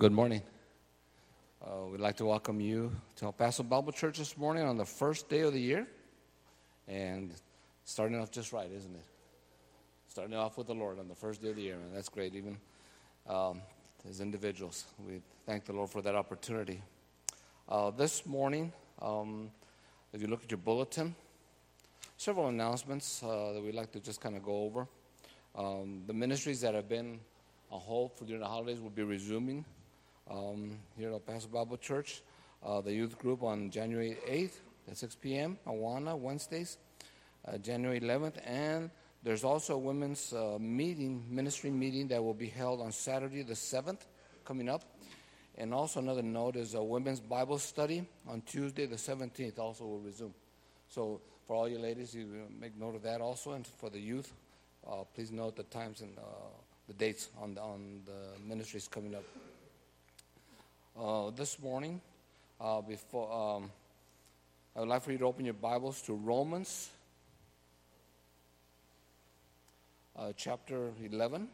Good morning. Uh, we'd like to welcome you to El Paso Bible Church this morning on the first day of the year. And starting off just right, isn't it? Starting off with the Lord on the first day of the year, and that's great, even um, as individuals. We thank the Lord for that opportunity. Uh, this morning, um, if you look at your bulletin, several announcements uh, that we'd like to just kind of go over. Um, the ministries that have been on hold for during the holidays will be resuming um, here at El Paso Bible Church. Uh, the youth group on January 8th at 6 p.m. Awana Wednesdays, uh, January 11th, and there's also a women's uh, meeting, ministry meeting that will be held on Saturday the 7th, coming up. And also another note is a women's Bible study on Tuesday the 17th. Also will resume. So for all you ladies, you make note of that also, and for the youth, uh, please note the times and uh, the dates on the, on the ministries coming up. Uh, this morning, uh, before um, I would like for you to open your Bibles to Romans uh, chapter 11.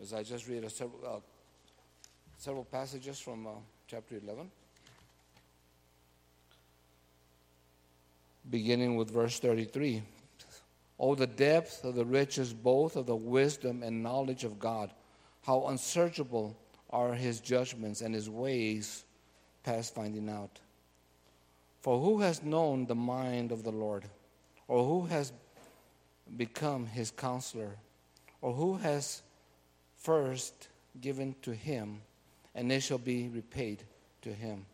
As I just read several, uh, several passages from uh, chapter 11. Beginning with verse 33. Oh, the depth of the riches, both of the wisdom and knowledge of God. How unsearchable are his judgments and his ways past finding out. For who has known the mind of the Lord? Or who has become his counselor? Or who has first given to him, and it shall be repaid to him?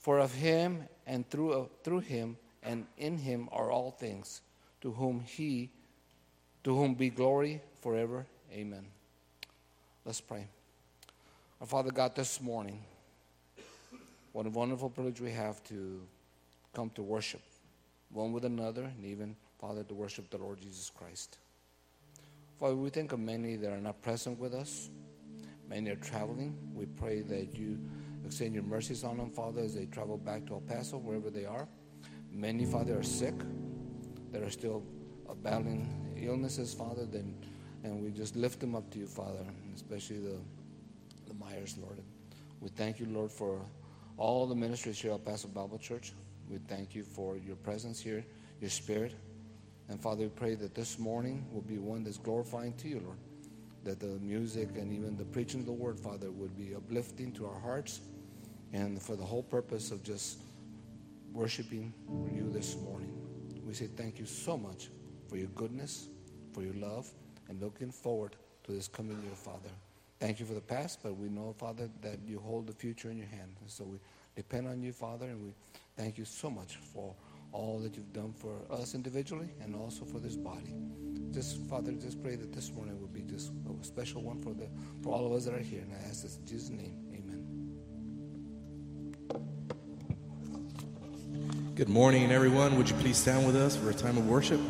For of him and through, through him and in him are all things, to whom he to whom be glory forever. Amen. Let's pray. Our Father God, this morning, what a wonderful privilege we have to come to worship one with another and even, Father, to worship the Lord Jesus Christ. Father, we think of many that are not present with us, many are traveling. We pray that you extend your mercies on them, Father, as they travel back to El Paso, wherever they are. Many, Father, are sick, that are still battling illnesses, Father, then, and we just lift them up to you, Father, especially the the Myers, Lord. We thank you, Lord, for all the ministries here at Paso Bible Church. We thank you for your presence here, your spirit. And Father, we pray that this morning will be one that's glorifying to you, Lord. That the music and even the preaching of the word, Father, would be uplifting to our hearts and for the whole purpose of just worshiping you this morning. We say thank you so much for your goodness, for your love, and looking forward to this coming year, Father. Thank you for the past, but we know, Father, that you hold the future in your hand. And so we depend on you, Father, and we thank you so much for all that you've done for us individually and also for this body. Just, Father, just pray that this morning will be just a special one for, the, for all of us that are here. And I ask this in Jesus' name. Amen. Good morning, everyone. Would you please stand with us for a time of worship?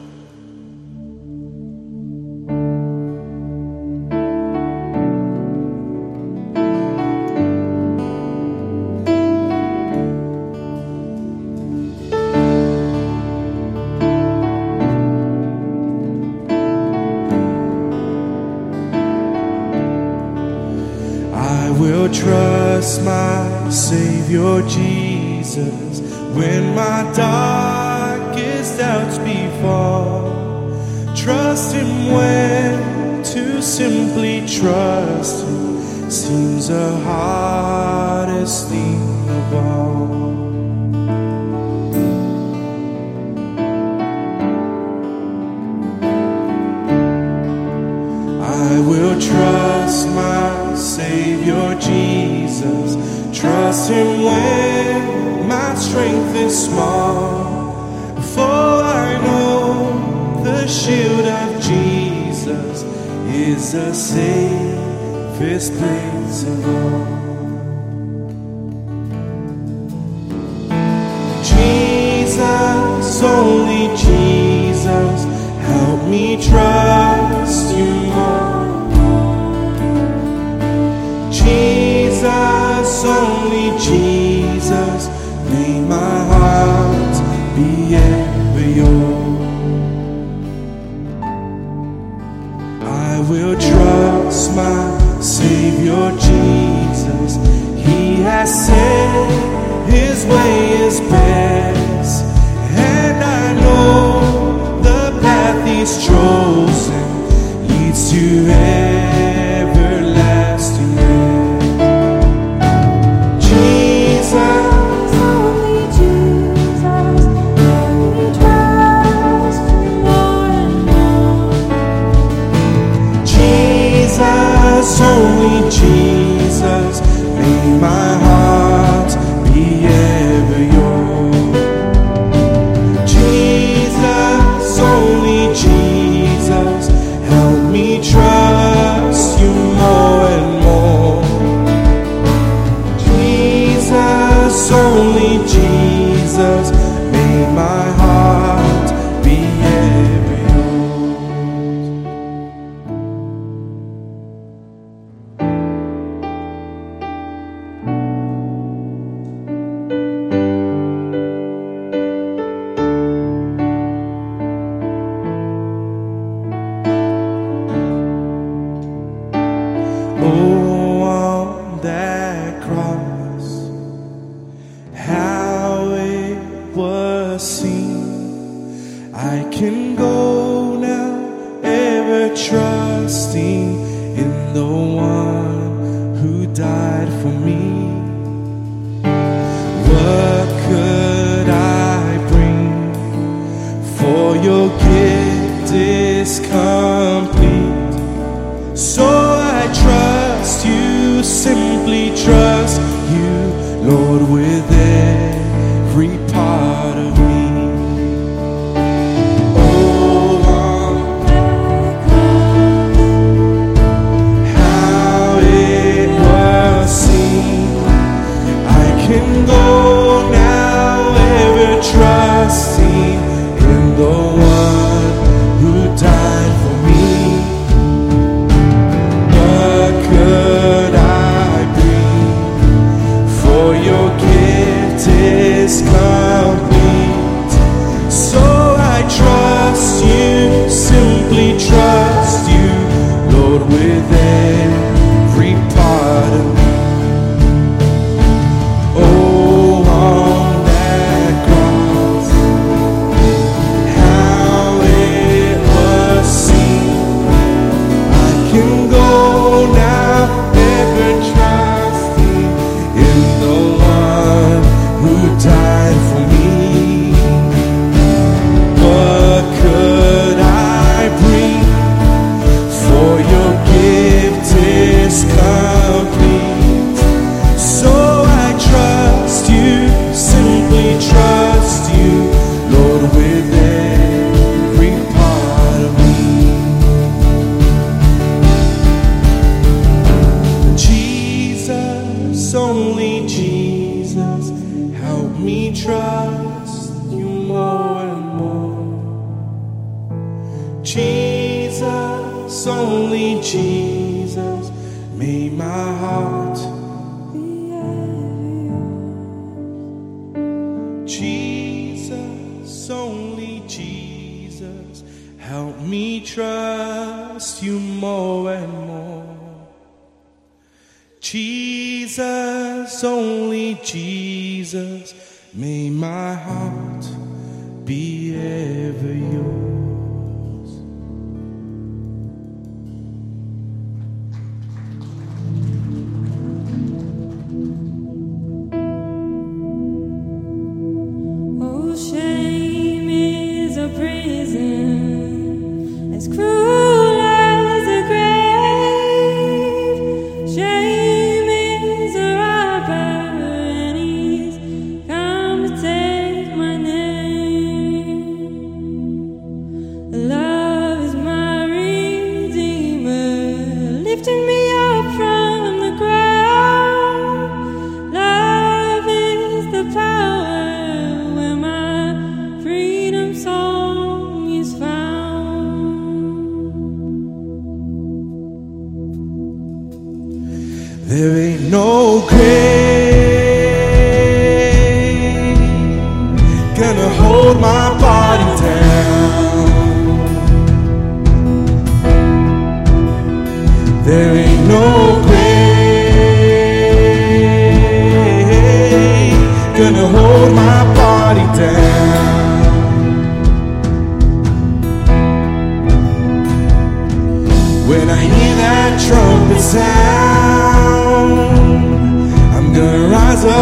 Only Jesus, may my heart be died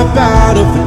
rise up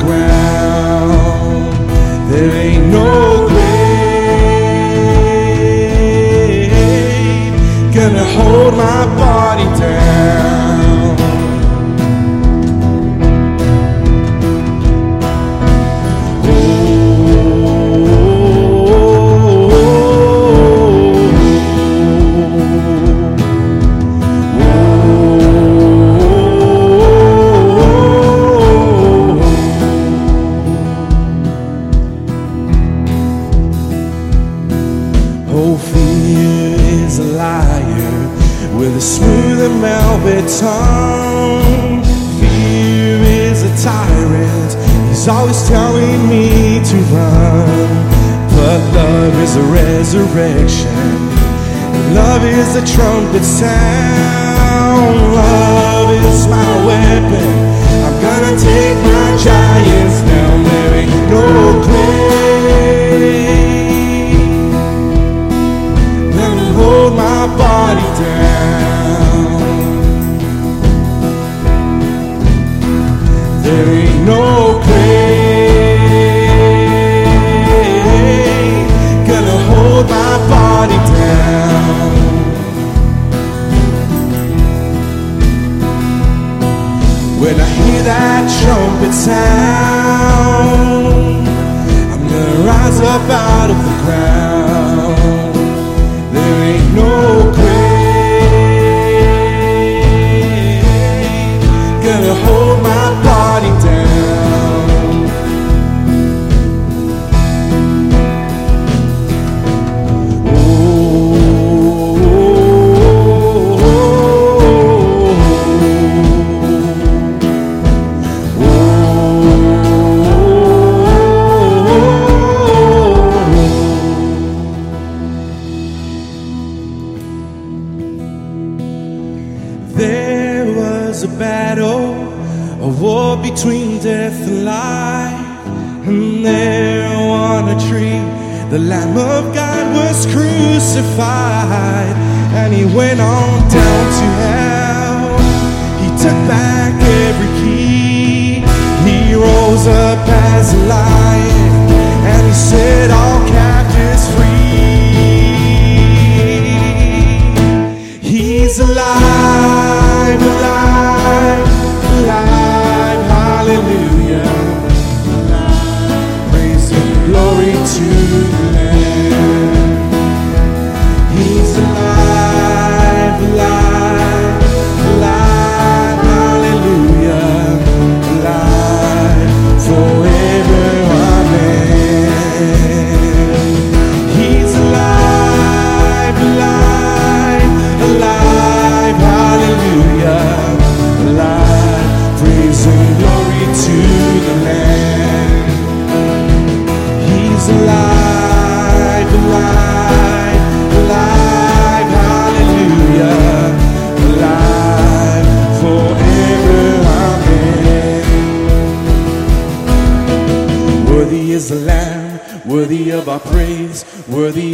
crucified. And he went on down to hell. He took back every key. He rose up as a lion. And he set all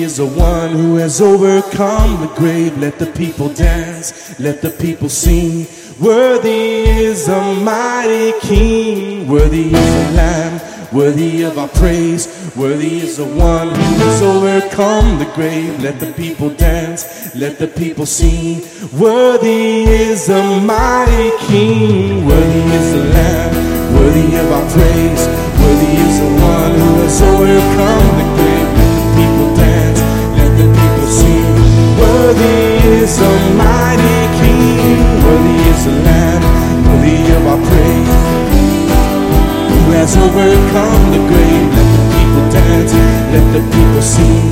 is the one who has overcome the grave. Let the people dance, let the people sing. Worthy is the mighty King. Worthy is the Lamb, worthy of our praise. Worthy is the one who has overcome the grave. Let the people dance, let the people sing. Worthy is the mighty King. Worthy is the Lamb, worthy of our praise. Worthy is the one who has overcome the grave. Worthy is the mighty King. Worthy is the Lamb, worthy of our praise. Who has overcome the grave? Let the people dance, let the people sing.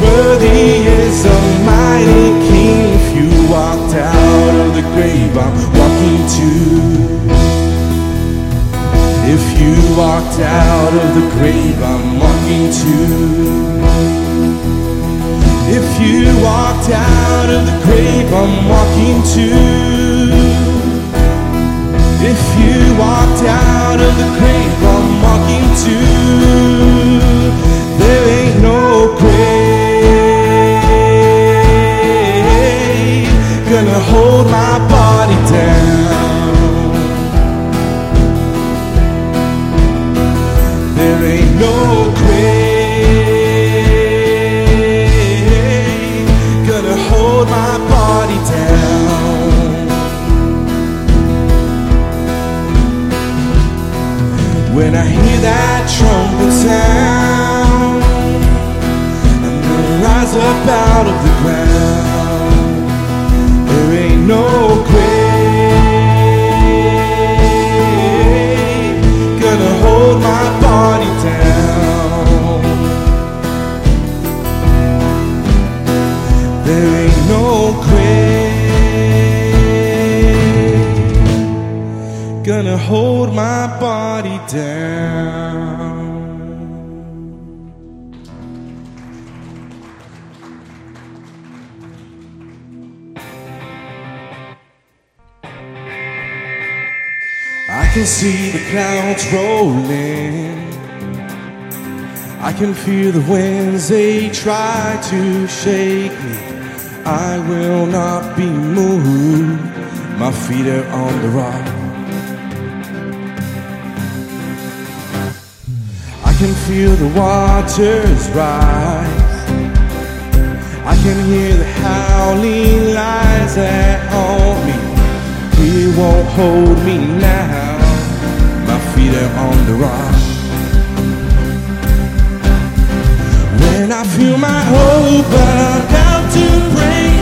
Worthy is the mighty King. If you walked out of the grave, I'm walking too. If you walked out of the grave, I'm walking too. If you walked out of the grave, I'm walking to If you walked out of the grave, I'm walking too. Feel the winds, they try to shake me. I will not be moved. My feet are on the rock. I can feel the waters rise. I can hear the howling lies that haunt me. He won't hold me now. My feet are on the rock. When I feel my hope about to break,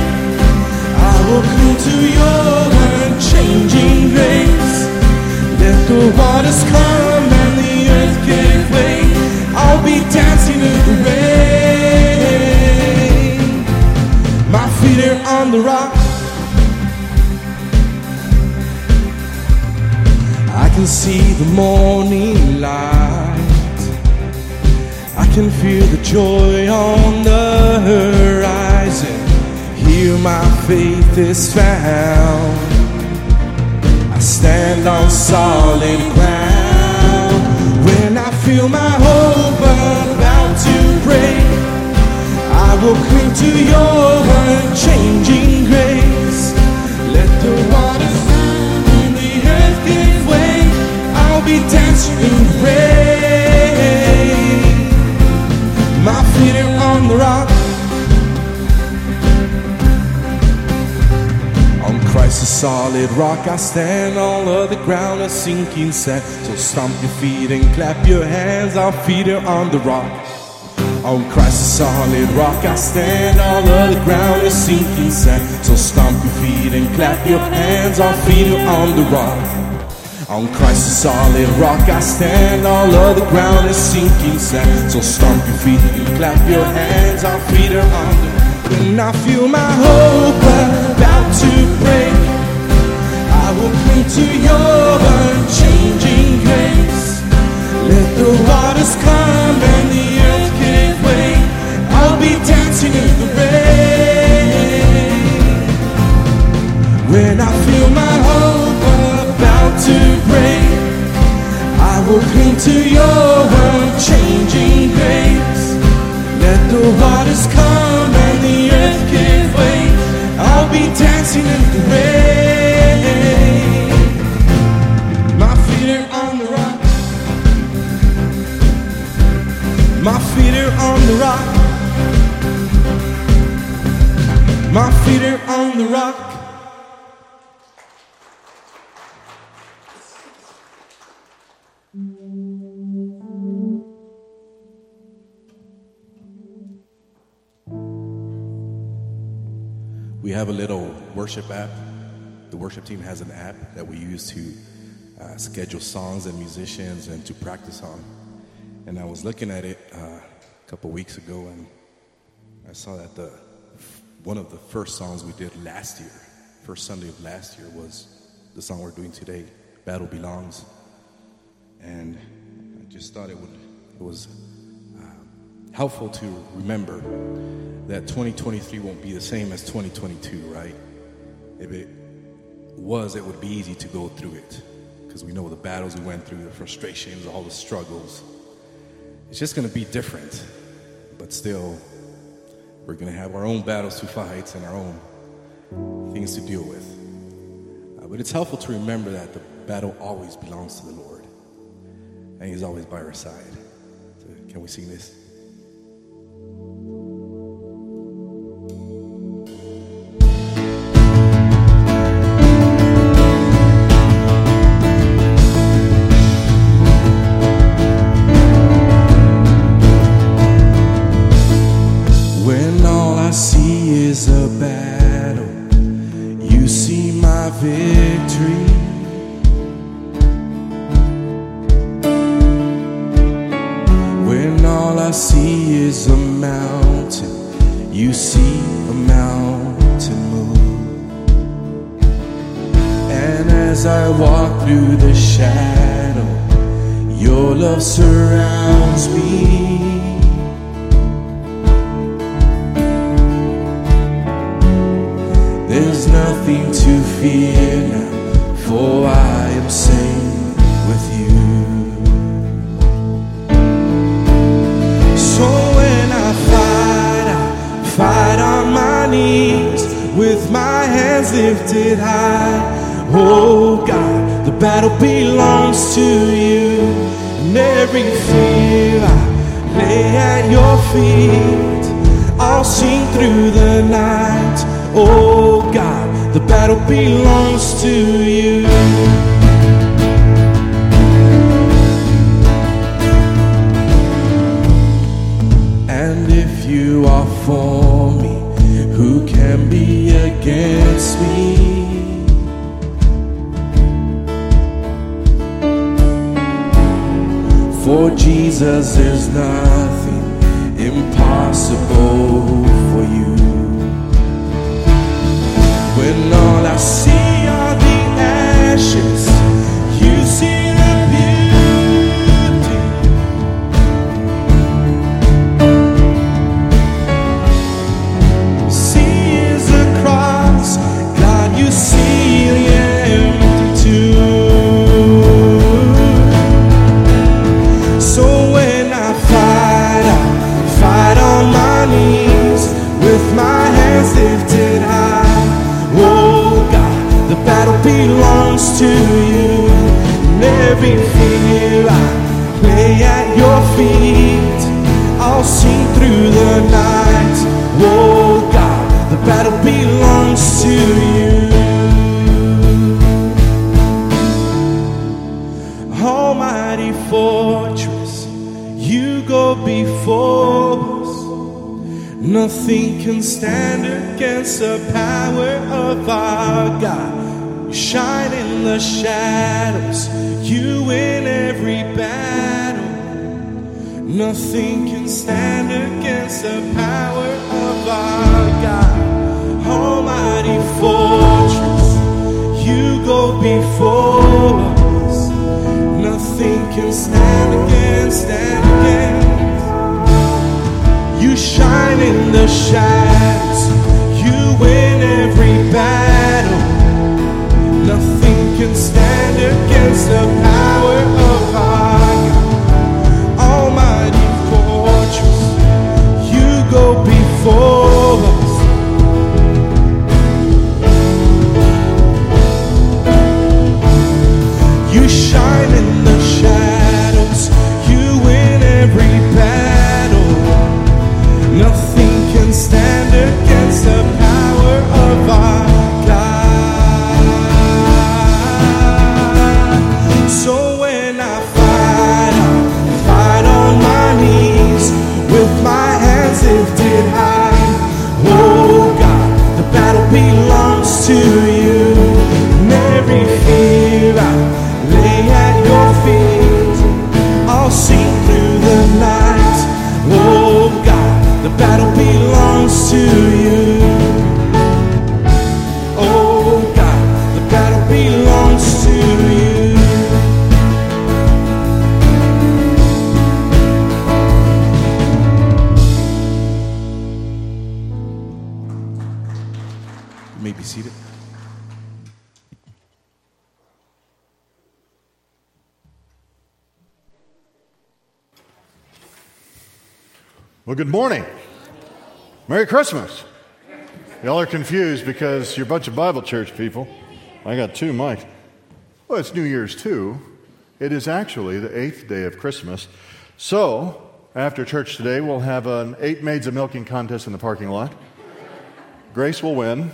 I will cling to your unchanging grace. Let the waters come and the earth give way. I'll be dancing in the rain. My feet are on the rock. I can see the morning light. Can feel the joy on the horizon. Here my faith is found. I stand on solid ground. When I feel my hope about to break, I will cling to your unchanging grace. Let the waters and the earth give way. I'll be dancing in the the rock. On Christ's solid rock, I stand. All other ground is sinking sand. So stomp your feet and clap your hands. Our feet are on the rock. On Christ's solid rock, I stand. All other ground is sinking sand. So stomp your feet and clap your hands. Our feet are on the rock. On Christ's solid rock I stand, all other ground is sinking sand. So stomp your feet and clap your hands, our feet are on the When I feel my hope about to break, I will cling to your unchanging grace. Let the waters come and the earth give way. I'll be dancing in the rain. When I feel my hope to break, I will cling to your unchanging grace. Let the waters come and the earth give way. I'll be dancing in the rain. My feet are on the rock. My feet are on the rock. My feet are on the rock. We have a little worship app. The worship team has an app that we use to uh, schedule songs and musicians and to practice on. And I was looking at it uh, a couple weeks ago, and I saw that the one of the first songs we did last year, first Sunday of last year, was the song we're doing today, "Battle Belongs." And I just thought it would it was helpful to remember that 2023 won't be the same as 2022, right? If it was, it would be easy to go through it because we know the battles we went through, the frustrations, all the struggles. It's just going to be different, but still, we're going to have our own battles to fight and our own things to deal with. Uh, but it's helpful to remember that the battle always belongs to the Lord, and He's always by our side. So can we sing this? Well, good morning. Merry Christmas. Y'all are confused because you're a bunch of Bible church people. I got two, Mike. Well, it's New Year's too. It is actually the eighth day of Christmas. So, after church today, we'll have an eight maids of milking contest in the parking lot. Grace will win.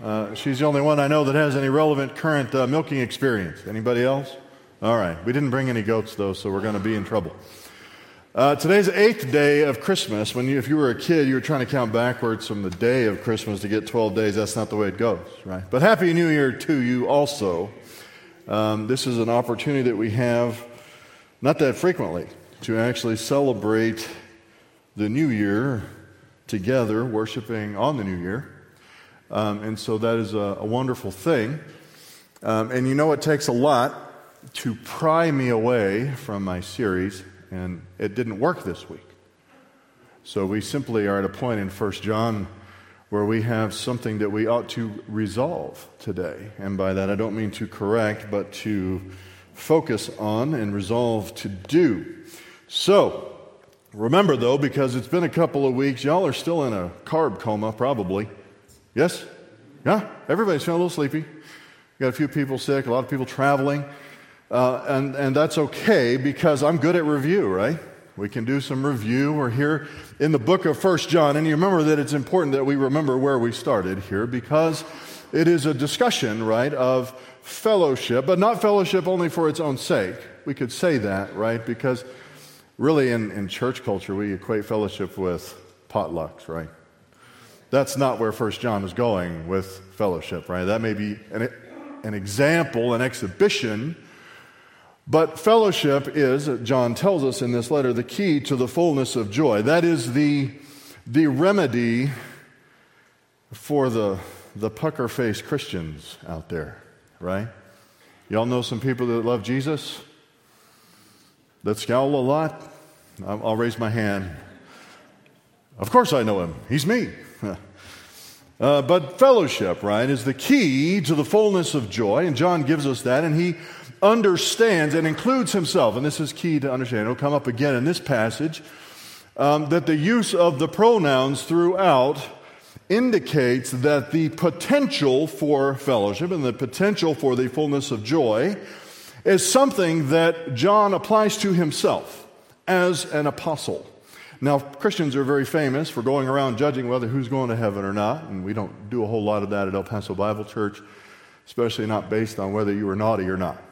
Uh, she's the only one I know that has any relevant current uh, milking experience. Anybody else? All right. We didn't bring any goats, though, so we're going to be in trouble. Uh, today's the eighth day of Christmas. When you, if you were a kid, you were trying to count backwards from the day of Christmas to get 12 days. That's not the way it goes, right? But Happy New Year to you also. Um, this is an opportunity that we have, not that frequently, to actually celebrate the new year together, worshiping on the new year. Um, and so that is a, a wonderful thing. Um, and you know, it takes a lot to pry me away from my series, and it didn't work this week. So we simply are at a point in 1 John where we have something that we ought to resolve today. And by that, I don't mean to correct, but to focus on and resolve to do. So, remember though, because it's been a couple of weeks, y'all are still in a carb coma, probably. Yes? Yeah? Everybody's feeling a little sleepy. Got a few people sick, a lot of people traveling. Uh, and, and that's okay because I'm good at review, right? We can do some review. We're here in the book of First John, and you remember that it's important that we remember where we started here because it is a discussion, right, of fellowship, but not fellowship only for its own sake. We could say that, right? Because really in, in church culture, we equate fellowship with potlucks, right? That's not where First John is going with fellowship, right? That may be an, an example, an exhibition but fellowship is, John tells us in this letter, the key to the fullness of joy. That is the, the remedy for the, the pucker faced Christians out there, right? Y'all know some people that love Jesus that scowl a lot? I'll, raise my hand. Of course I know him. He's me. Uh, but fellowship, right, is the key to the fullness of joy, and John gives us that, and he understands and includes himself, and this is key to understand. It'll come up again in this passage um, that the use of the pronouns throughout indicates that the potential for fellowship and the potential for the fullness of joy is something that John applies to himself as an apostle. Now, Christians are very famous for going around judging whether who's going to heaven or not, and we don't do a whole lot of that at El Paso Bible Church, especially not based on whether you were naughty or not.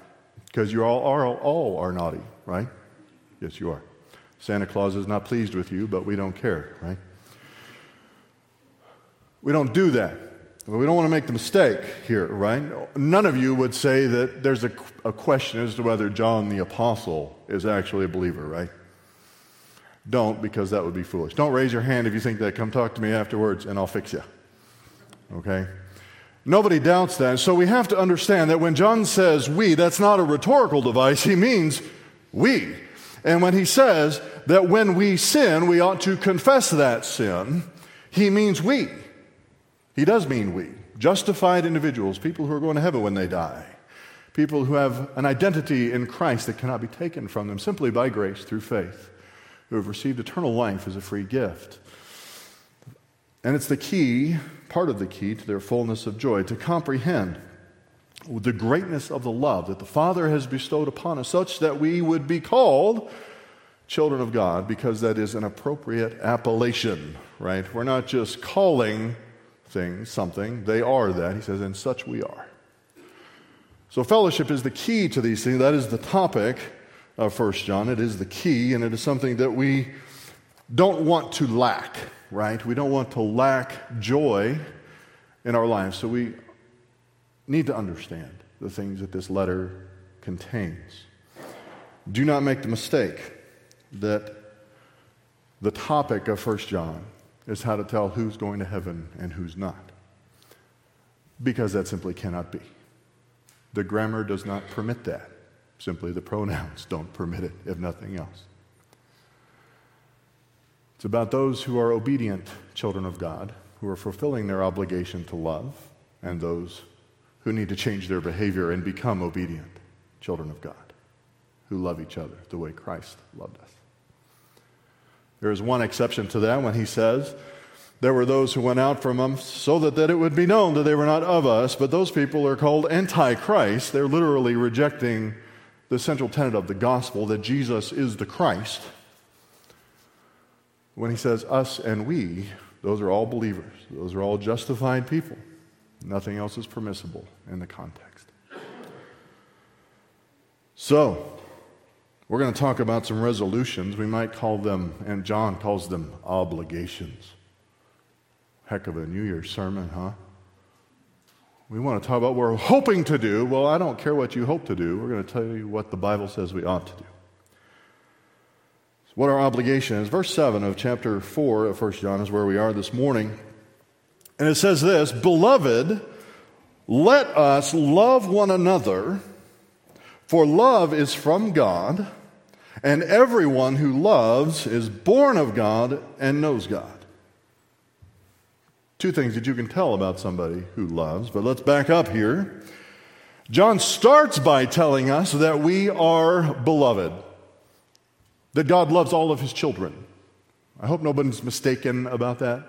Because you all are, all are naughty, right? Yes, you are. Santa Claus is not pleased with you, but we don't care, right? We don't do that. We don't want to make the mistake here, right? None of you would say that there's a, a question as to whether John the Apostle is actually a believer, right? Don't, because that would be foolish. Don't raise your hand if you think that. Come talk to me afterwards, and I'll fix you. Okay? Nobody doubts that. So we have to understand that when John says we, that's not a rhetorical device. He means we. And when he says that when we sin, we ought to confess that sin, he means we. He does mean we. Justified individuals, people who are going to heaven when they die, people who have an identity in Christ that cannot be taken from them simply by grace through faith, who have received eternal life as a free gift. And it's the key part of the key to their fullness of joy, to comprehend the greatness of the love that the Father has bestowed upon us, such that we would be called children of God, because that is an appropriate appellation, right? We're not just calling things something, they are that. He says, and such we are. So, fellowship is the key to these things. That is the topic of First John. It is the key, and it is something that we don't want to lack right? We don't want to lack joy in our lives. So we need to understand the things that this letter contains. Do not make the mistake that the topic of 1 John is how to tell who's going to heaven and who's not. Because that simply cannot be. The grammar does not permit that. Simply the pronouns don't permit it, if nothing else. It's about those who are obedient children of God, who are fulfilling their obligation to love, and those who need to change their behavior and become obedient children of God, who love each other the way Christ loved us. There is one exception to that when he says, there were those who went out from us so that, that it would be known that they were not of us, but those people are called antichrist. They're literally rejecting the central tenet of the gospel that Jesus is the Christ when he says us and we, those are all believers. Those are all justified people. Nothing else is permissible in the context. So, we're going to talk about some resolutions. We might call them, and John calls them obligations. Heck of a New Year's sermon, huh? We want to talk about what we're hoping to do. Well, I don't care what you hope to do. We're going to tell you what the Bible says we ought to do what our obligation is. Verse 7 of chapter 4 of 1 John is where we are this morning. And it says this Beloved, Let us love one another, for love is from God, and everyone who loves is born of God and knows God. Two things that you can tell about somebody who loves, but let's back up here. John starts by telling us that we are beloved, that God loves all of his children. I hope nobody's mistaken about that.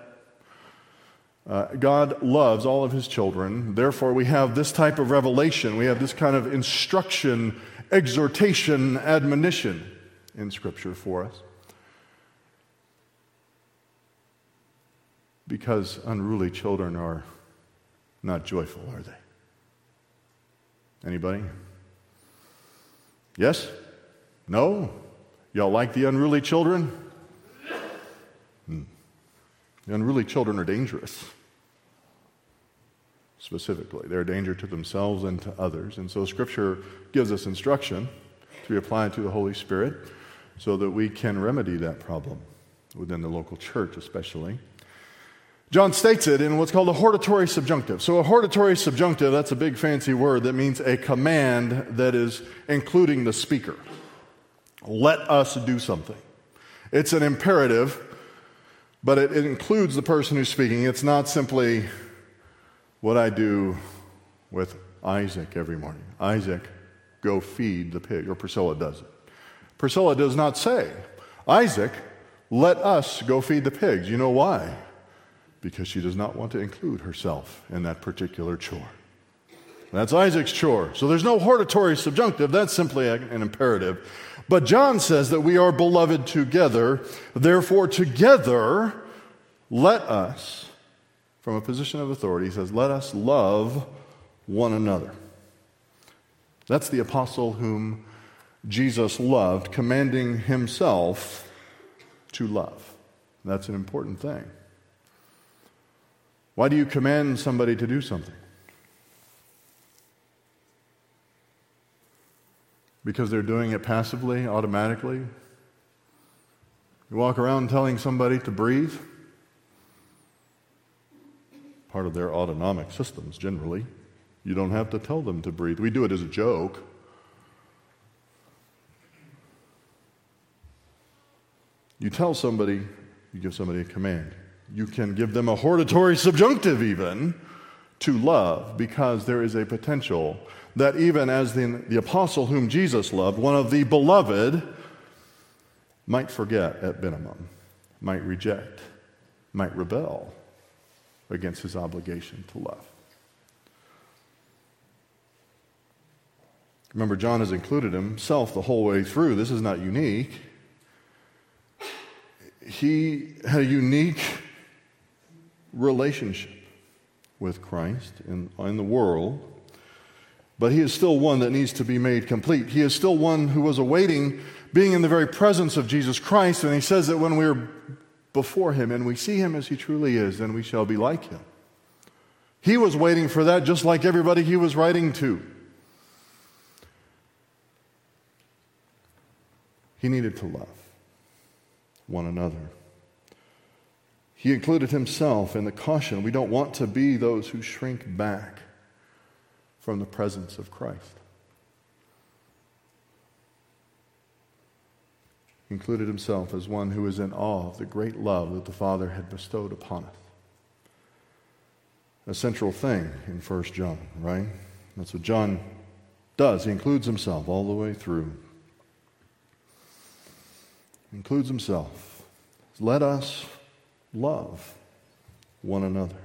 Uh, God loves all of his children. Therefore, we have this type of revelation. We have this kind of instruction, exhortation, admonition in Scripture for us. Because unruly children are not joyful, are they? Anybody? Yes? No? Y'all like the unruly children? Hmm. The unruly children are dangerous. Specifically, they're a danger to themselves and to others. And so, Scripture gives us instruction to be applied to the Holy Spirit so that we can remedy that problem within the local church, especially. John states it in what's called a hortatory subjunctive. So, a hortatory subjunctive, that's a big fancy word that means a command that is including the speaker. Let us do something. It's an imperative, but it, includes the person who's speaking. It's not simply what I do with Isaac every morning. Isaac, go feed the pig, or Priscilla does it. Priscilla does not say, Isaac, let us go feed the pigs. You know why? because she does not want to include herself in that particular chore. That's Isaac's chore. So there's no hortatory subjunctive, that's simply an imperative. But John says that we are beloved together, therefore, together, let us, from a position of authority, he says, let us love one another. That's the apostle whom Jesus loved, commanding himself to love. That's an important thing. Why do you command somebody to do something? Because they're doing it passively, automatically? You walk around telling somebody to breathe? Part of their autonomic systems, generally. You don't have to tell them to breathe. We do it as a joke. You tell somebody, you give somebody a command. You can give them a hortatory subjunctive, even, to love, because there is a potential that even as the, the apostle whom Jesus loved, one of the beloved, might forget at minimum, might reject, might rebel against his obligation to love. Remember, John has included himself the whole way through. This is not unique. He had a unique relationship with Christ in, in the world, but he is still one that needs to be made complete. He is still one who was awaiting being in the very presence of Jesus Christ, and he says that when we're before him and we see him as he truly is, then we shall be like him. He was waiting for that just like everybody he was writing to. He needed to love one another. He included himself in the caution. We don't want to be those who shrink back from the presence of Christ. He included himself as one who is in awe of the great love that the Father had bestowed upon us. A central thing in 1 John, right? That's what John does. He includes himself all the way through. He includes himself. Let us love one another.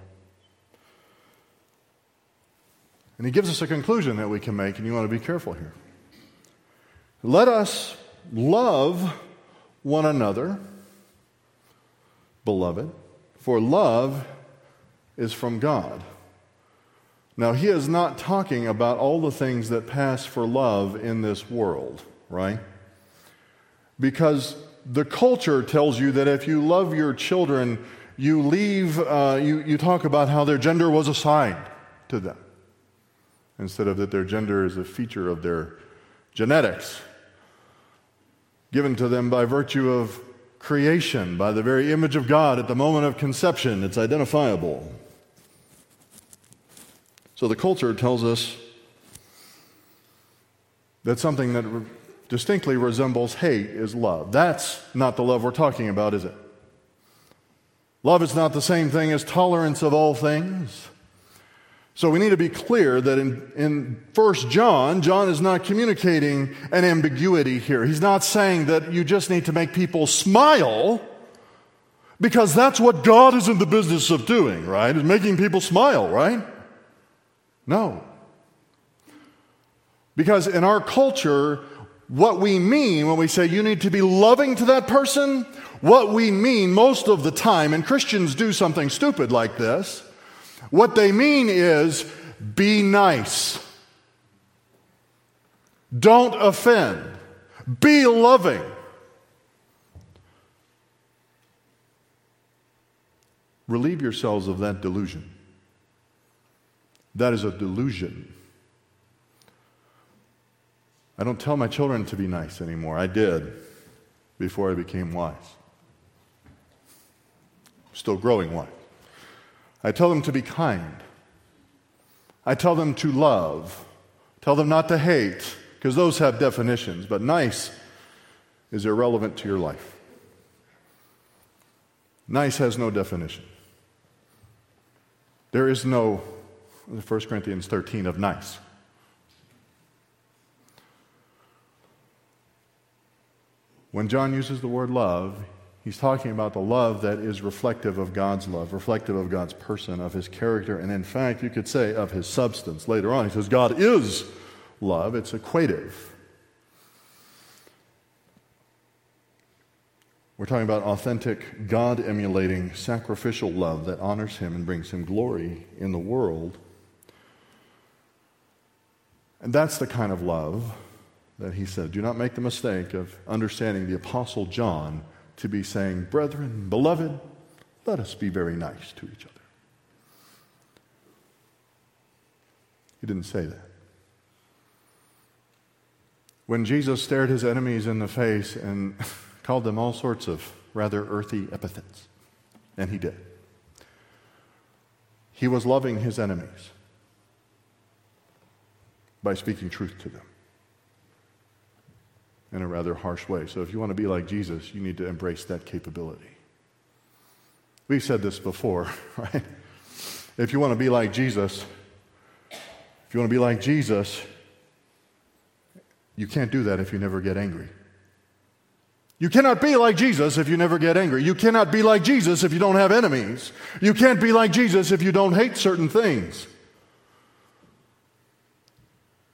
And he gives us a conclusion that we can make, and you want to be careful here. Let us love one another, beloved, for love is from God. Now, he is not talking about all the things that pass for love in this world, right? Because the culture tells you that if you love your children, you leave, uh, you, you talk about how their gender was assigned to them, instead of that their gender is a feature of their genetics, given to them by virtue of creation, by the very image of God at the moment of conception. It's identifiable. So the culture tells us that something that distinctly resembles hate is love. That's not the love we're talking about, is it? Love is not the same thing as tolerance of all things. So we need to be clear that in, in 1 John, John is not communicating an ambiguity here. He's not saying that you just need to make people smile because that's what God is in the business of doing, right? Is making people smile, right? No. Because in our culture, what we mean when we say you need to be loving to that person, what we mean most of the time, and Christians do something stupid like this, what they mean is be nice. Don't offend. Be loving. Relieve yourselves of that delusion. That is a delusion. I don't tell my children to be nice anymore. I did before I became wise. Still growing wise. I tell them to be kind. I tell them to love. Tell them not to hate, because those have definitions, but nice is irrelevant to your life. Nice has no definition. There is no 1 Corinthians 13 of nice. When John uses the word love, he's talking about the love that is reflective of God's love, reflective of God's person, of his character, and in fact, you could say of his substance. Later on, he says God is love, it's equative. We're talking about authentic, God emulating, sacrificial love that honors Him and brings Him glory in the world. And that's the kind of love that He said. Do not make the mistake of understanding the Apostle John to be saying, Brethren, beloved, let us be very nice to each other. He didn't say that. When Jesus stared his enemies in the face and called them all sorts of rather earthy epithets. And he did. He was loving his enemies by speaking truth to them in a rather harsh way. So if you want to be like Jesus, you need to embrace that capability. We've said this before, right? If you want to be like Jesus, if you want to be like Jesus, you can't do that if you never get angry. You cannot be like Jesus if you never get angry. You cannot be like Jesus if you don't have enemies. You can't be like Jesus if you don't hate certain things.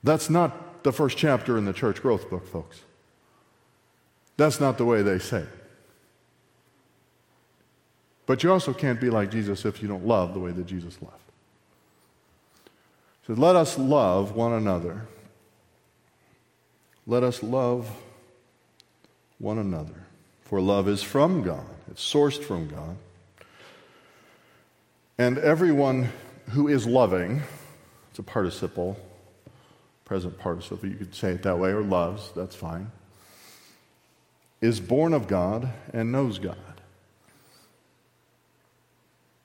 That's not the first chapter in the church growth book, folks. That's not the way they say it. But you also can't be like Jesus if you don't love the way that Jesus loved. Said, Let us love one another. Let us love one another. For love is from God, it's sourced from God. And everyone who is loving, it's a participle, present participle, you could say it that way, or loves, that's fine, is born of God and knows God.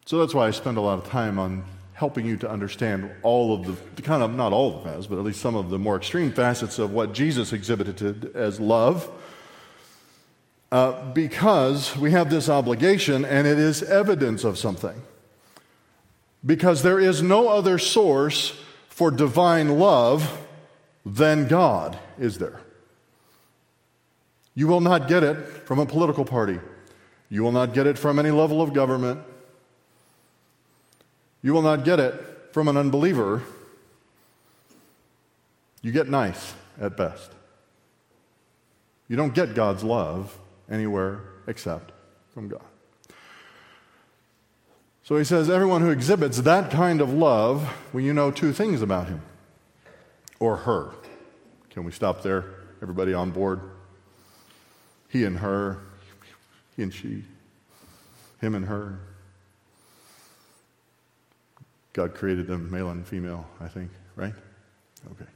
So that's why I spend a lot of time on helping you to understand all of the, kind of, not all of the facets, but at least some of the more extreme facets of what Jesus exhibited as love uh, because we have this obligation and it is evidence of something. Because there is no other source for divine love than God, is there? You will not get it from a political party. You will not get it from any level of government. You will not get it from an unbeliever. You get nice at best. You don't get God's love anywhere except from God. So he says, everyone who exhibits that kind of love, well, you know two things about him or her. Can we stop there? Everybody on board? He and her, he and she, him and her. God created them male and female, I think, right? Okay.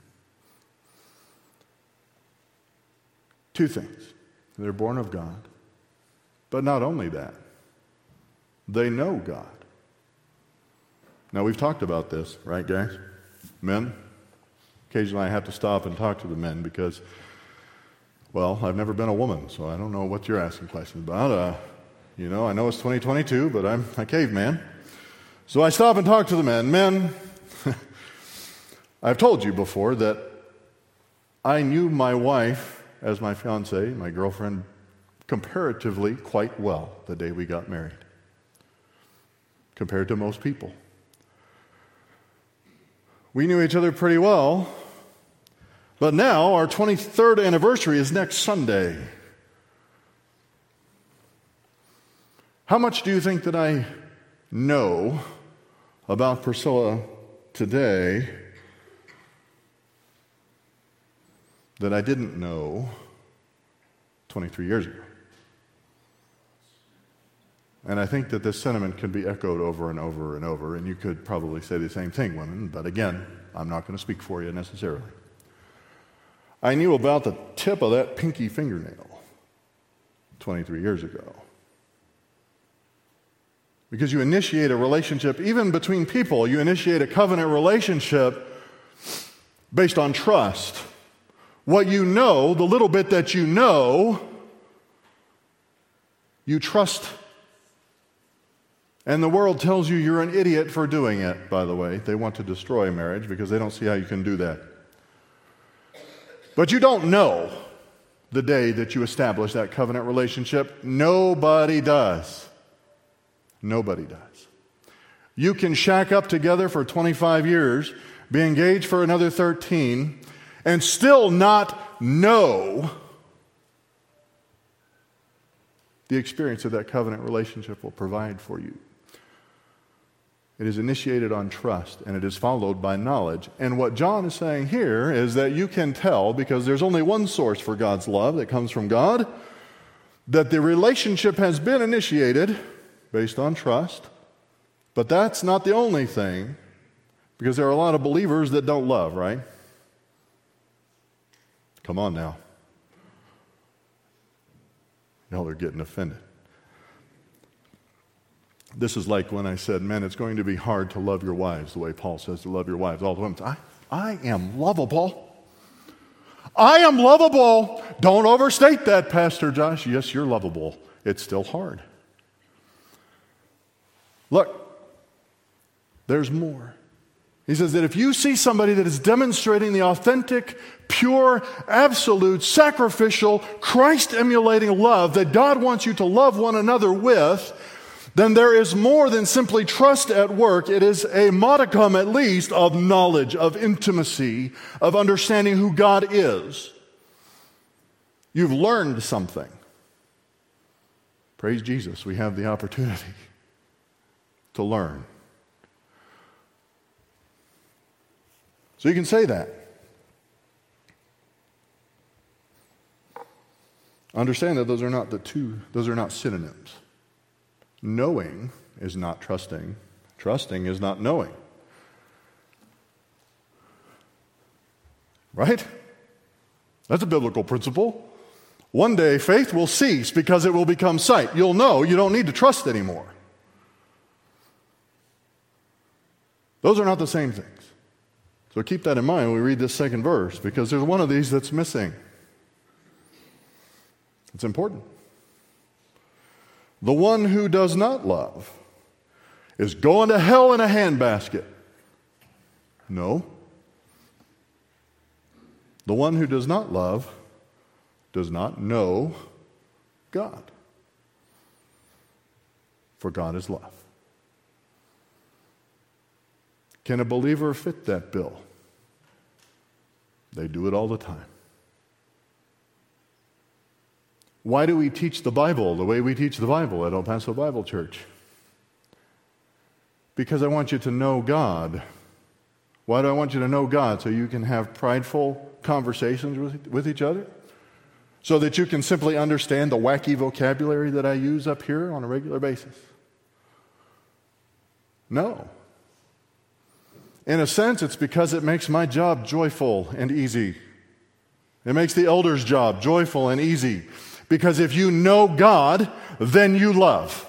Two things. They're born of God. But not only that, they know God. Now, we've talked about this, right, guys? Men, occasionally I have to stop and talk to the men because, well, I've never been a woman, so I don't know what you're asking questions about. Uh, you know, I know it's 2022, but I'm a caveman. So I stop and talk to the men. Men, I've told you before that I knew my wife as my fiance, my girlfriend, comparatively quite well the day we got married, compared to most people. We knew each other pretty well, but now our 23rd anniversary is next Sunday. How much do you think that I know about Priscilla today that I didn't know 23 years ago? And I think that this sentiment can be echoed over and over and over, and you could probably say the same thing, women, but again, I'm not going to speak for you necessarily. I knew about the tip of that pinky fingernail 23 years ago. Because you initiate a relationship, even between people, you initiate a covenant relationship based on trust. What you know, the little bit that you know, you trust and the world tells you you're an idiot for doing it, by the way. They want to destroy marriage because they don't see how you can do that. But you don't know the day that you establish that covenant relationship. Nobody does. Nobody does. You can shack up together for 25 years, be engaged for another 13, and still not know the experience of that covenant relationship will provide for you. It is initiated on trust and it is followed by knowledge. And what John is saying here is that you can tell, because there's only one source for God's love that comes from God, that the relationship has been initiated based on trust. But that's not the only thing, because there are a lot of believers that don't love, right? Come on now. Y'all are getting offended. This is like when I said, men, it's going to be hard to love your wives the way Paul says to love your wives. All the women I, I am lovable. I am lovable. Don't overstate that, Pastor Josh. Yes, you're lovable. It's still hard. Look, there's more. He says that if you see somebody that is demonstrating the authentic, pure, absolute, sacrificial, Christ emulating love that God wants you to love one another with, then there is more than simply trust at work. It is a modicum, at least, of knowledge, of intimacy, of understanding who God is. You've learned something. Praise Jesus, we have the opportunity to learn. So you can say that. Understand that those are not the two, those are not synonyms. Knowing is not trusting, trusting is not knowing. Right? That's a biblical principle. One day faith will cease because it will become sight. You'll know you don't need to trust anymore. Those are not the same things. So keep that in mind when we read this second verse because there's one of these that's missing. It's important. The one who does not love is going to hell in a handbasket. No. The one who does not love does not know God. For God is love. Can a believer fit that bill? They do it all the time. Why do we teach the Bible the way we teach the Bible at El Paso Bible Church? Because I want you to know God. Why do I want you to know God? So you can have prideful conversations with, with each other? So that you can simply understand the wacky vocabulary that I use up here on a regular basis? No. In a sense, it's because it makes my job joyful and easy. It makes the elder's job joyful and easy. Because if you know God, then you love.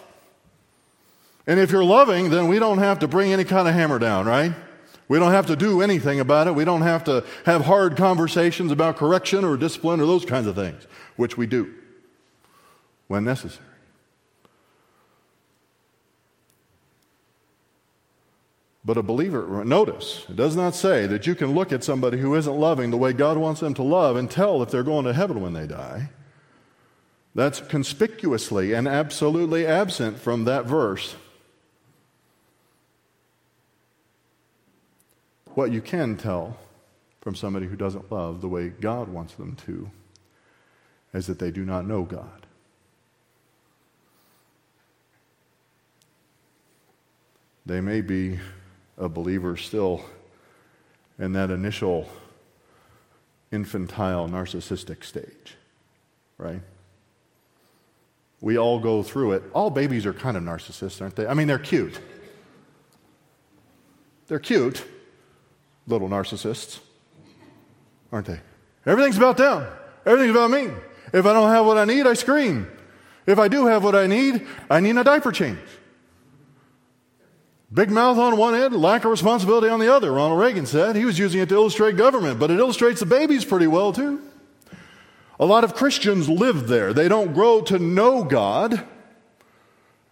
And if you're loving, then we don't have to bring any kind of hammer down, right? We don't have to do anything about it. We don't have to have hard conversations about correction or discipline or those kinds of things, which we do when necessary. But a believer, notice, it does not say that you can look at somebody who isn't loving the way God wants them to love and tell if they're going to heaven when they die. That's conspicuously and absolutely absent from that verse. What you can tell from somebody who doesn't love the way God wants them to is that they do not know God. They may be a believer still in that initial infantile narcissistic stage, right? We all go through it. All babies are kind of narcissists, aren't they? I mean, they're cute. They're cute, little narcissists, aren't they? Everything's about them. Everything's about me. If I don't have what I need, I scream. If I do have what I need, I need a diaper change. Big mouth on one end, lack of responsibility on the other, Ronald Reagan said. He was using it to illustrate government, but it illustrates the babies pretty well, too. A lot of Christians live there. They don't grow to know God,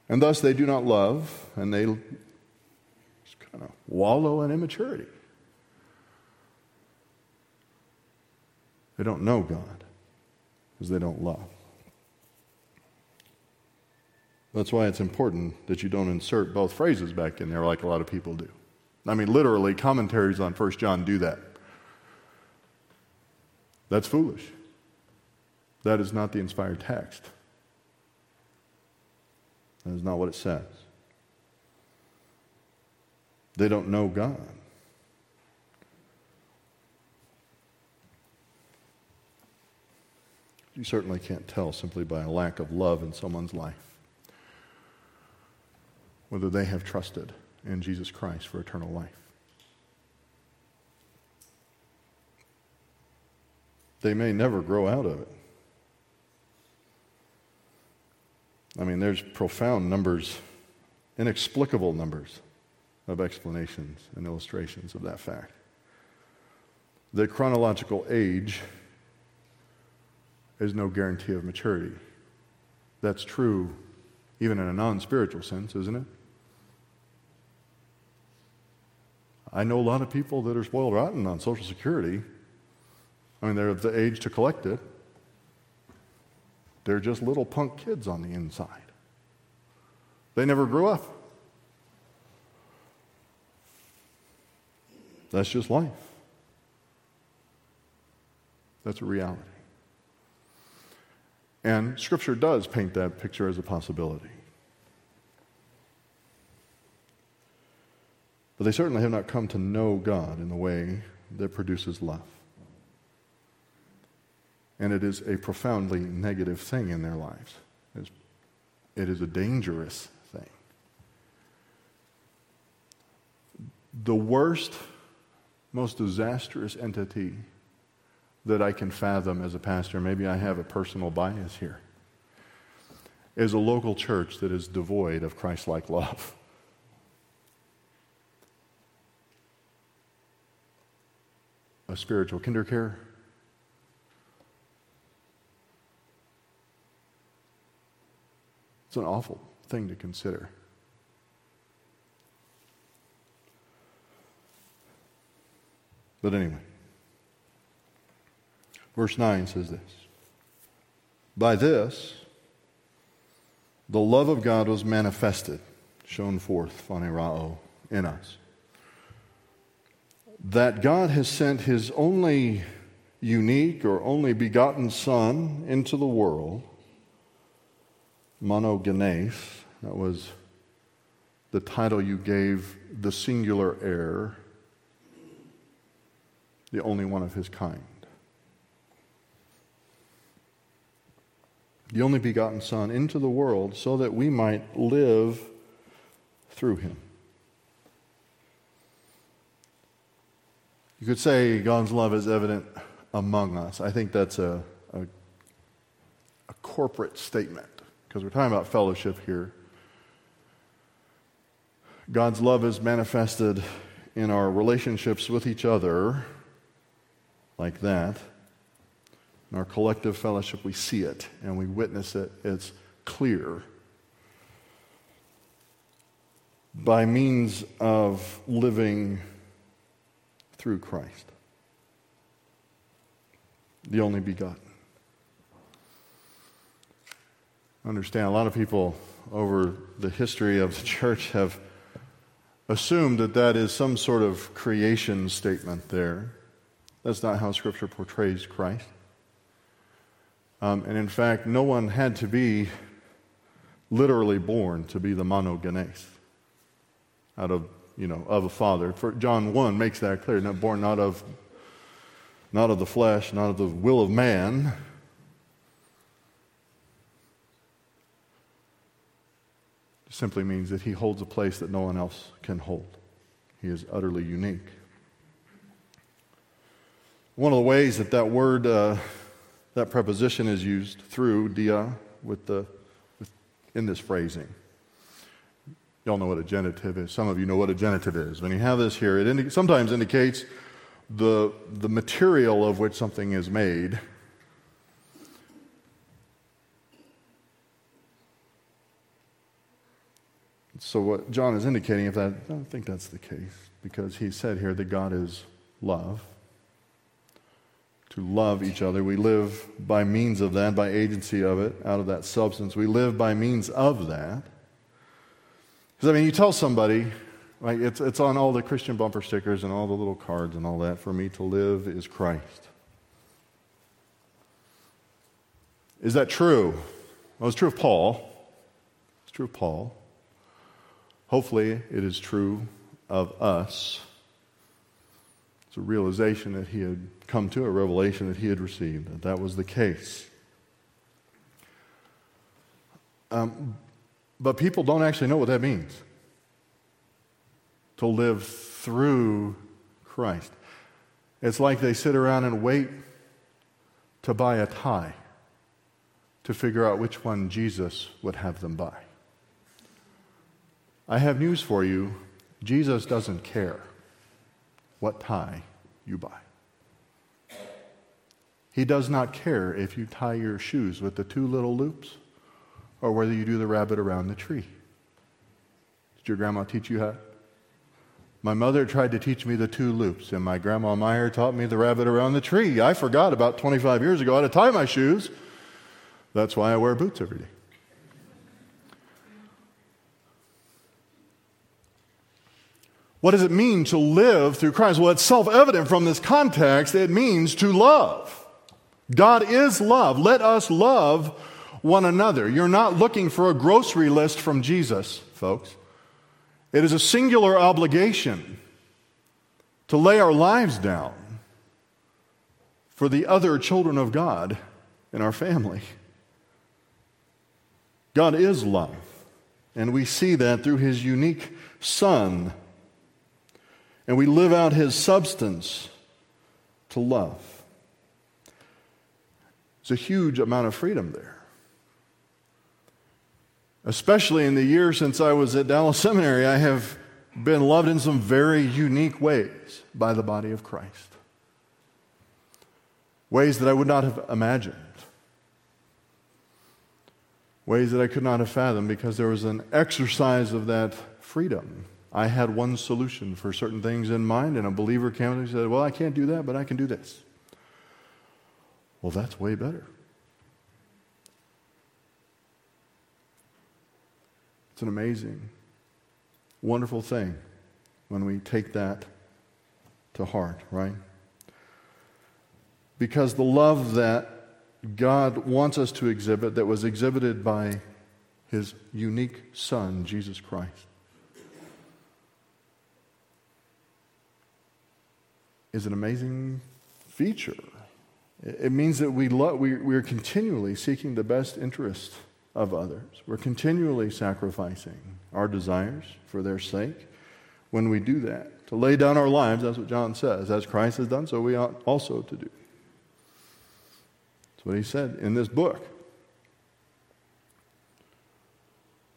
and thus they do not love, and they just kind of wallow in immaturity. They don't know God because they don't love. That's why it's important that you don't insert both phrases back in there like a lot of people do. I mean, literally, commentaries on 1 John do that. That's foolish. That is not the inspired text. That is not what it says. They don't know God. You certainly can't tell simply by a lack of love in someone's life whether they have trusted in Jesus Christ for eternal life. They may never grow out of it. I mean, there's profound numbers, inexplicable numbers of explanations and illustrations of that fact. The chronological age is no guarantee of maturity. That's true even in a non spiritual sense, isn't it? I know a lot of people that are spoiled rotten on Social Security. I mean, they're of the age to collect it. They're just little punk kids on the inside. They never grew up. That's just life. That's a reality. And Scripture does paint that picture as a possibility. But they certainly have not come to know God in the way that produces love. And it is a profoundly negative thing in their lives. It is a dangerous thing. The worst, most disastrous entity that I can fathom as a pastor, maybe I have a personal bias here, is a local church that is devoid of Christ like love. a spiritual kindercare. It's an awful thing to consider. But anyway, verse 9 says this By this, the love of God was manifested, shown forth, phanerao, in us that God has sent his only unique or only begotten Son into the world, monogenes, that was the title you gave the singular heir, the only one of his kind. The only begotten Son into the world so that we might live through him. You could say God's love is evident among us. I think that's a, a, a corporate statement because we're talking about fellowship here. God's love is manifested in our relationships with each other like that, in our collective fellowship, we see it and we witness it. It's clear. By means of living through Christ, the only begotten. Understand, a lot of people over the history of the church have assumed that that is some sort of creation statement there. That's not how Scripture portrays Christ. Um, and in fact, no one had to be literally born to be the monogenes out of, you know, of a father. For John 1 makes that clear. Not born not of, not of the flesh, not of the will of man. Simply means that he holds a place that no one else can hold. He is utterly unique. One of the ways that that word, uh, that preposition is used through dia with the, with, in this phrasing. Y'all know what a genitive is. Some of you know what a genitive is. When you have this here, it indi- sometimes indicates the, the material of which something is made. So, what John is indicating, if that, I don't think that's the case, because he said here that God is love. To love each other. We live by means of that, by agency of it, out of that substance. We live by means of that. Because, I mean, you tell somebody, right, it's, it's on all the Christian bumper stickers and all the little cards and all that, for me to live is Christ. Is that true? Well, it's true of Paul. It's true of Paul. Hopefully, it is true of us. It's a realization that he had come to, a revelation that he had received, that that was the case. Um, but people don't actually know what that means to live through Christ. It's like they sit around and wait to buy a tie to figure out which one Jesus would have them buy. I have news for you Jesus doesn't care what tie you buy. He does not care if you tie your shoes with the two little loops or whether you do the rabbit around the tree. Did your grandma teach you that? My mother tried to teach me the two loops, and my grandma Meyer taught me the rabbit around the tree. I forgot about 25 years ago how to tie my shoes. That's why I wear boots every day. What does it mean to live through Christ? Well, it's self evident from this context. It means to love. God is love. Let us love one another. You're not looking for a grocery list from Jesus, folks. It is a singular obligation to lay our lives down for the other children of God in our family. God is love, and we see that through his unique Son and we live out his substance to love. There's a huge amount of freedom there. Especially in the years since I was at Dallas Seminary, I have been loved in some very unique ways by the body of Christ. Ways that I would not have imagined. Ways that I could not have fathomed because there was an exercise of that freedom I had one solution for certain things in mind, and a believer came and said, Well, I can't do that, but I can do this. Well, that's way better. It's an amazing, wonderful thing when we take that to heart, right? Because the love that God wants us to exhibit, that was exhibited by his unique Son, Jesus Christ, is an amazing feature. It means that we, love, we, we're continually seeking the best interest of others. We're continually sacrificing our desires for their sake when we do that. To lay down our lives, that's what John says. As Christ has done, so we ought also to do. That's what he said in this book.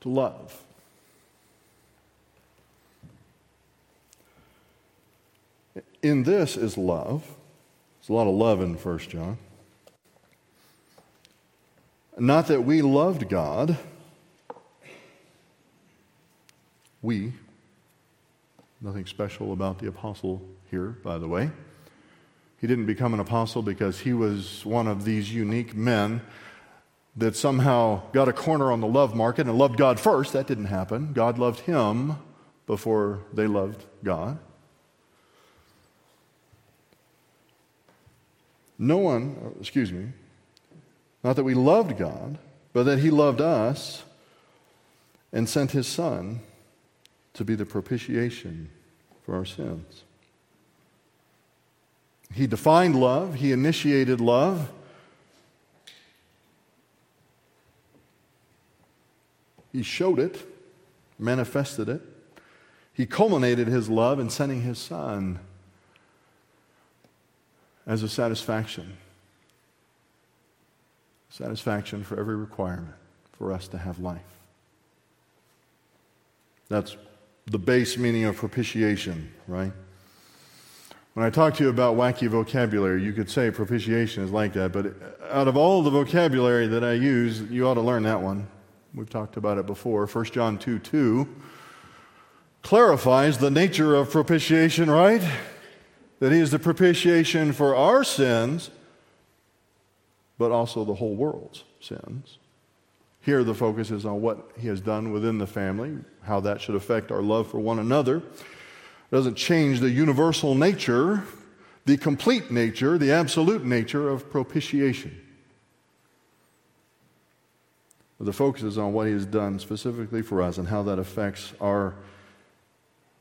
To love. In this is love. There's a lot of love in 1 John. Not that we loved God. We. Nothing special about the apostle here, by the way. He didn't become an apostle because he was one of these unique men that somehow got a corner on the love market and loved God first. That didn't happen. God loved him before they loved God. No one, excuse me, not that we loved God, but that He loved us and sent His Son to be the propitiation for our sins. He defined love, He initiated love. He showed it, manifested it. He culminated his love in sending his son as a satisfaction. Satisfaction for every requirement for us to have life. That's the base meaning of propitiation, right? When I talk to you about wacky vocabulary, you could say propitiation is like that, but out of all the vocabulary that I use, you ought to learn that one. We've talked about it before. 1 John 2 2 clarifies the nature of propitiation, right? That he is the propitiation for our sins, but also the whole world's sins. Here, the focus is on what he has done within the family, how that should affect our love for one another. It doesn't change the universal nature, the complete nature, the absolute nature of propitiation. But the focus is on what he has done specifically for us and how that affects our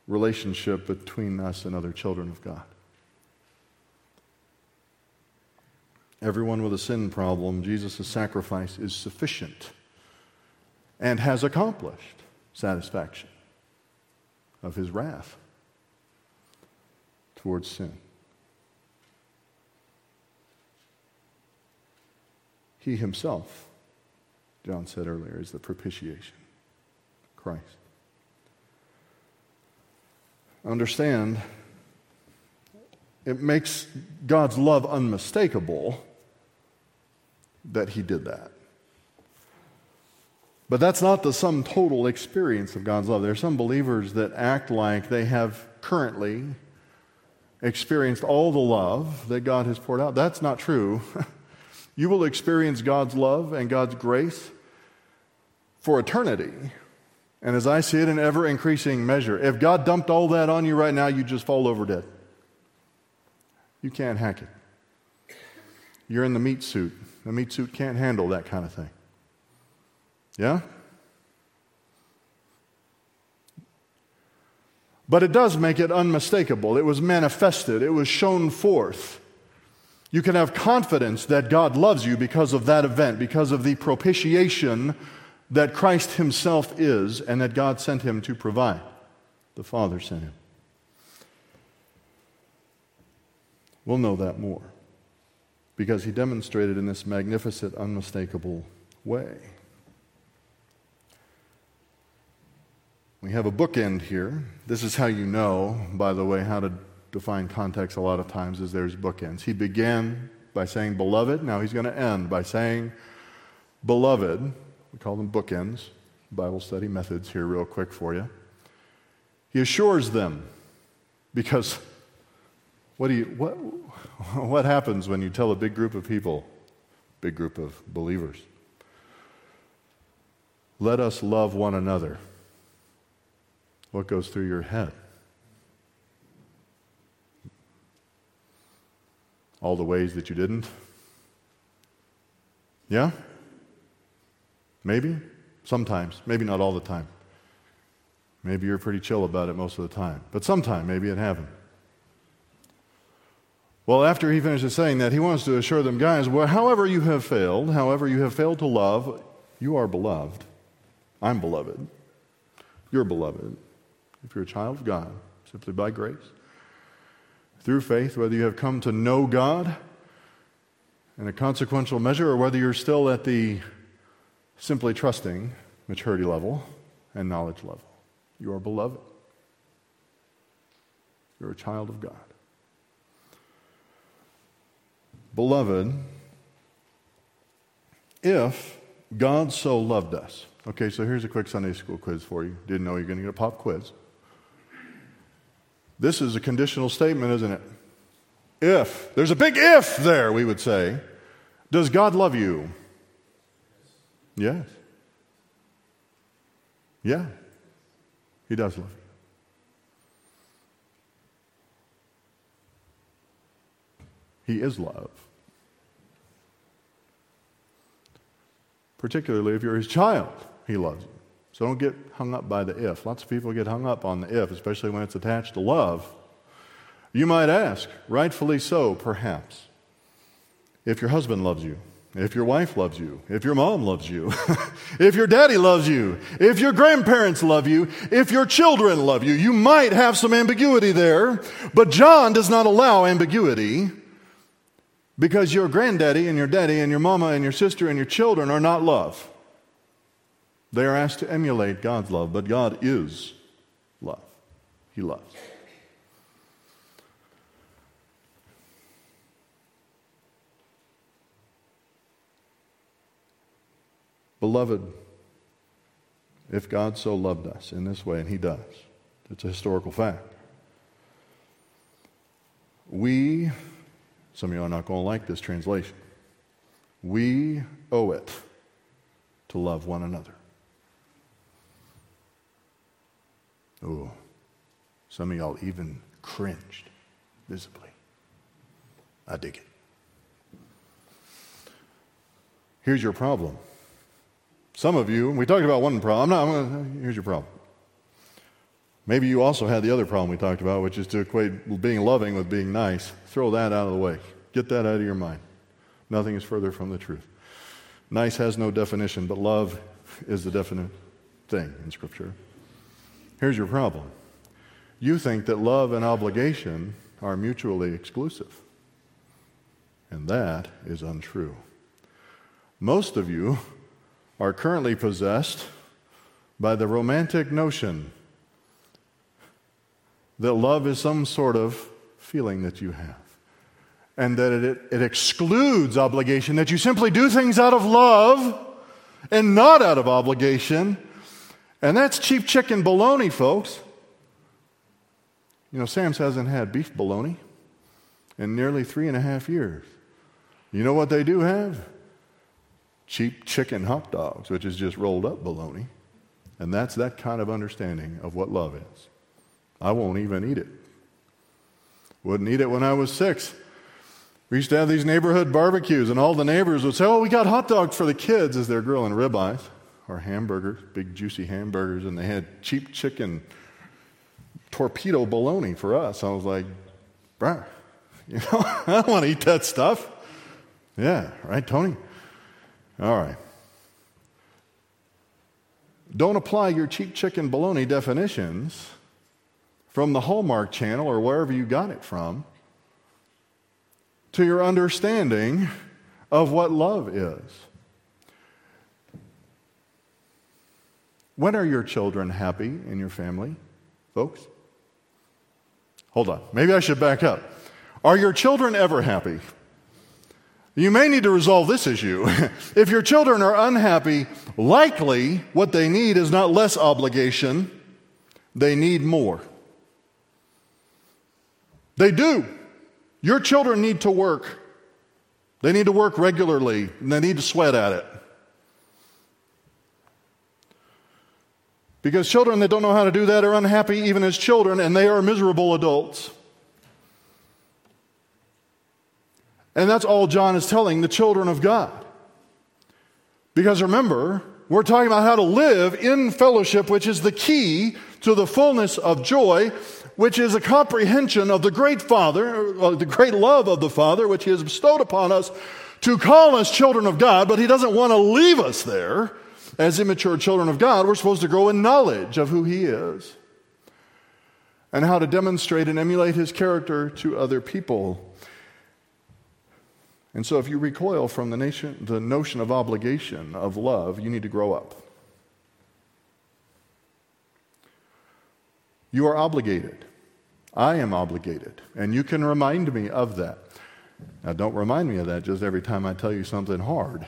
relationship between us and other children of God. Everyone with a sin problem, Jesus' sacrifice is sufficient and has accomplished satisfaction of his wrath towards sin. He himself, John said earlier, is the propitiation. Christ. Understand, it makes God's love unmistakable that he did that. But that's not the sum total experience of God's love. There are some believers that act like they have currently experienced all the love that God has poured out. That's not true. you will experience God's love and God's grace for eternity. And as I see it, in ever increasing measure. If God dumped all that on you right now, you just fall over dead. You can't hack it. You're in the meat suit. The meat suit can't handle that kind of thing. Yeah? But it does make it unmistakable. It was manifested, it was shown forth. You can have confidence that God loves you because of that event, because of the propitiation that Christ Himself is and that God sent Him to provide. The Father sent Him. We'll know that more because he demonstrated in this magnificent, unmistakable way. We have a bookend here. This is how you know, by the way, how to define context a lot of times is there's bookends. He began by saying beloved, now he's going to end by saying beloved. We call them bookends. Bible study methods here, real quick for you. He assures them because what do you what what happens when you tell a big group of people, big group of believers, let us love one another? What goes through your head? All the ways that you didn't? Yeah? Maybe? Sometimes. Maybe not all the time. Maybe you're pretty chill about it most of the time. But sometime, maybe it happened. Well, after he finishes saying that, he wants to assure them, guys, well, however you have failed, however you have failed to love, you are beloved. I'm beloved. You're beloved. If you're a child of God, simply by grace, through faith, whether you have come to know God in a consequential measure or whether you're still at the simply trusting maturity level and knowledge level, you are beloved. You're a child of God. Beloved, if God so loved us. Okay, so here's a quick Sunday school quiz for you. Didn't know you're going to get a pop quiz. This is a conditional statement, isn't it? If. There's a big if there, we would say. Does God love you? Yes. Yeah. He does love you. He is love. Particularly if you're his child, he loves you. So don't get hung up by the if. Lots of people get hung up on the if, especially when it's attached to love. You might ask, rightfully so, perhaps, if your husband loves you, if your wife loves you, if your mom loves you, if your daddy loves you, if your grandparents love you, if your children love you. You might have some ambiguity there, but John does not allow ambiguity because your granddaddy and your daddy and your mama and your sister and your children are not love. They are asked to emulate God's love, but God is love. He loves. Beloved, if God so loved us in this way, and He does, it's a historical fact, we, some of you are not going to like this translation, we owe it to love one another. Oh, some of y'all even cringed visibly. I dig it. Here's your problem. Some of you, we talked about one problem. I'm gonna, here's your problem. Maybe you also had the other problem we talked about, which is to equate being loving with being nice. Throw that out of the way. Get that out of your mind. Nothing is further from the truth. Nice has no definition, but love is the definite thing in Scripture. Here's your problem you think that love and obligation are mutually exclusive, and that is untrue. Most of you are currently possessed by the romantic notion that love is some sort of feeling that you have and that it, it excludes obligation, that you simply do things out of love and not out of obligation. And that's cheap chicken bologna, folks. You know, Sam's hasn't had beef bologna in nearly three and a half years. You know what they do have? Cheap chicken hot dogs, which is just rolled up bologna. And that's that kind of understanding of what love is. I won't even eat it. Wouldn't eat it when I was six. We used to have these neighborhood barbecues, and all the neighbors would say, Oh, we got hot dogs for the kids as they're grilling ribeyes or hamburgers, big juicy hamburgers, and they had cheap chicken torpedo bologna for us. I was like, bruh, you know, I don't want to eat that stuff. Yeah, right, Tony? All right. Don't apply your cheap chicken bologna definitions from the Hallmark channel or wherever you got it from to your understanding of what love is. When are your children happy in your family, folks? Hold on. Maybe I should back up. Are your children ever happy? You may need to resolve this issue. if your children are unhappy, likely what they need is not less obligation, they need more. They do. Your children need to work. They need to work regularly, and they need to sweat at it. Because children that don't know how to do that are unhappy even as children, and they are miserable adults. And that's all John is telling the children of God. Because remember, we're talking about how to live in fellowship, which is the key to the fullness of joy, which is a comprehension of the great Father, uh, the great love of the Father, which He has bestowed upon us to call us children of God, but He doesn't want to leave us there as immature children of God, we're supposed to grow in knowledge of who He is and how to demonstrate and emulate His character to other people. And so, if you recoil from the, nation, the notion of obligation, of love, you need to grow up. You are obligated. I am obligated. And you can remind me of that. Now, don't remind me of that just every time I tell you something hard.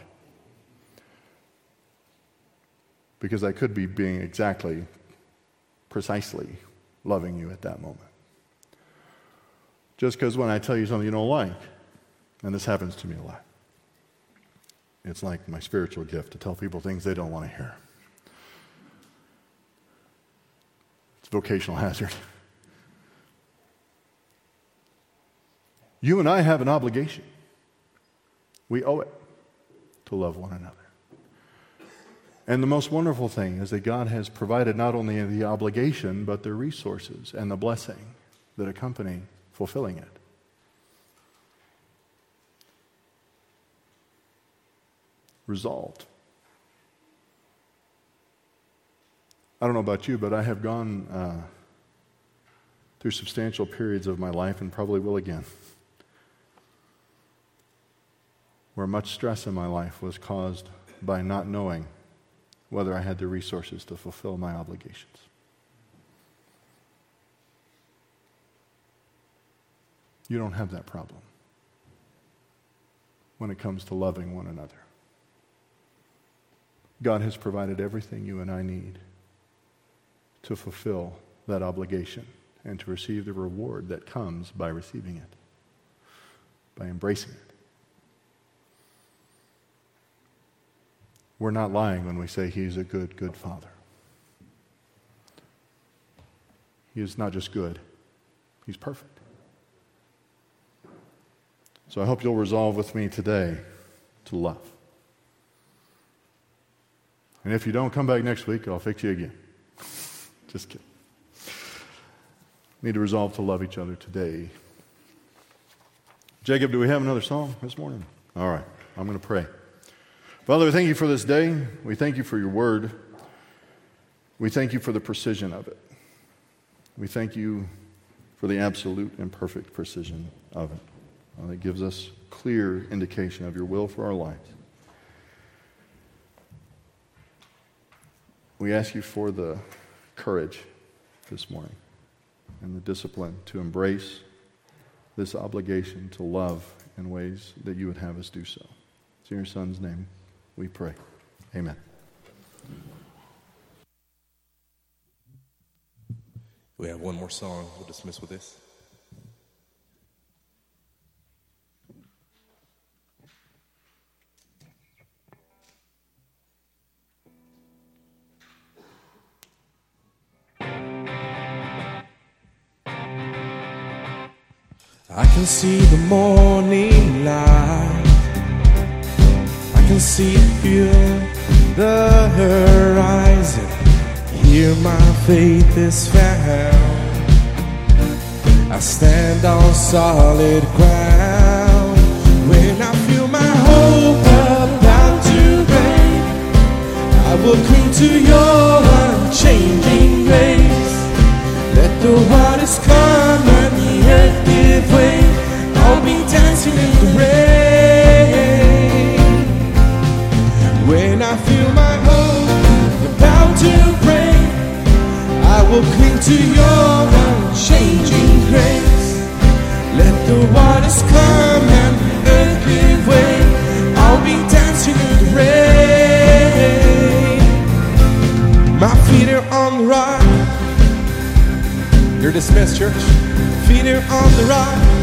Because I could be being exactly, precisely loving you at that moment. Just because when I tell you something you don't like, and this happens to me a lot, it's like my spiritual gift to tell people things they don't want to hear. It's vocational hazard. You and I have an obligation. We owe it to love one another. And the most wonderful thing is that God has provided not only the obligation, but the resources and the blessing that accompany fulfilling it. Resolved. I don't know about you, but I have gone uh, through substantial periods of my life and probably will again where much stress in my life was caused by not knowing whether I had the resources to fulfill my obligations. You don't have that problem when it comes to loving one another. God has provided everything you and I need to fulfill that obligation and to receive the reward that comes by receiving it, by embracing it. We're not lying when we say He's a good, good Father. He is not just good, He's perfect. So I hope you'll resolve with me today to love. And if you don't come back next week, I'll fix you again. Just kidding. Need to resolve to love each other today. Jacob, do we have another song this morning? All right, I'm going to pray. Father, we thank you for this day. We thank you for your word. We thank you for the precision of it. We thank you for the absolute and perfect precision of it. Uh, it gives us clear indication of your will for our lives. We ask you for the courage this morning and the discipline to embrace this obligation to love in ways that you would have us do so. It's in your Son's name we pray. Amen. We have one more song. We'll dismiss with this. Can see the morning light I can see and feel the horizon. Here my faith is found. I stand on solid ground when I feel my hope about to break. I will cling to your unchanging grace. Let the waters come and the earth give way. I'll be dancing in the rain. When I feel my hope about to break, I will cling to your unchanging grace. Let the waters come and the earth give way. I'll be dancing in the rain. My feet are on the rock. You're dismissed, church. Feet are on the rock.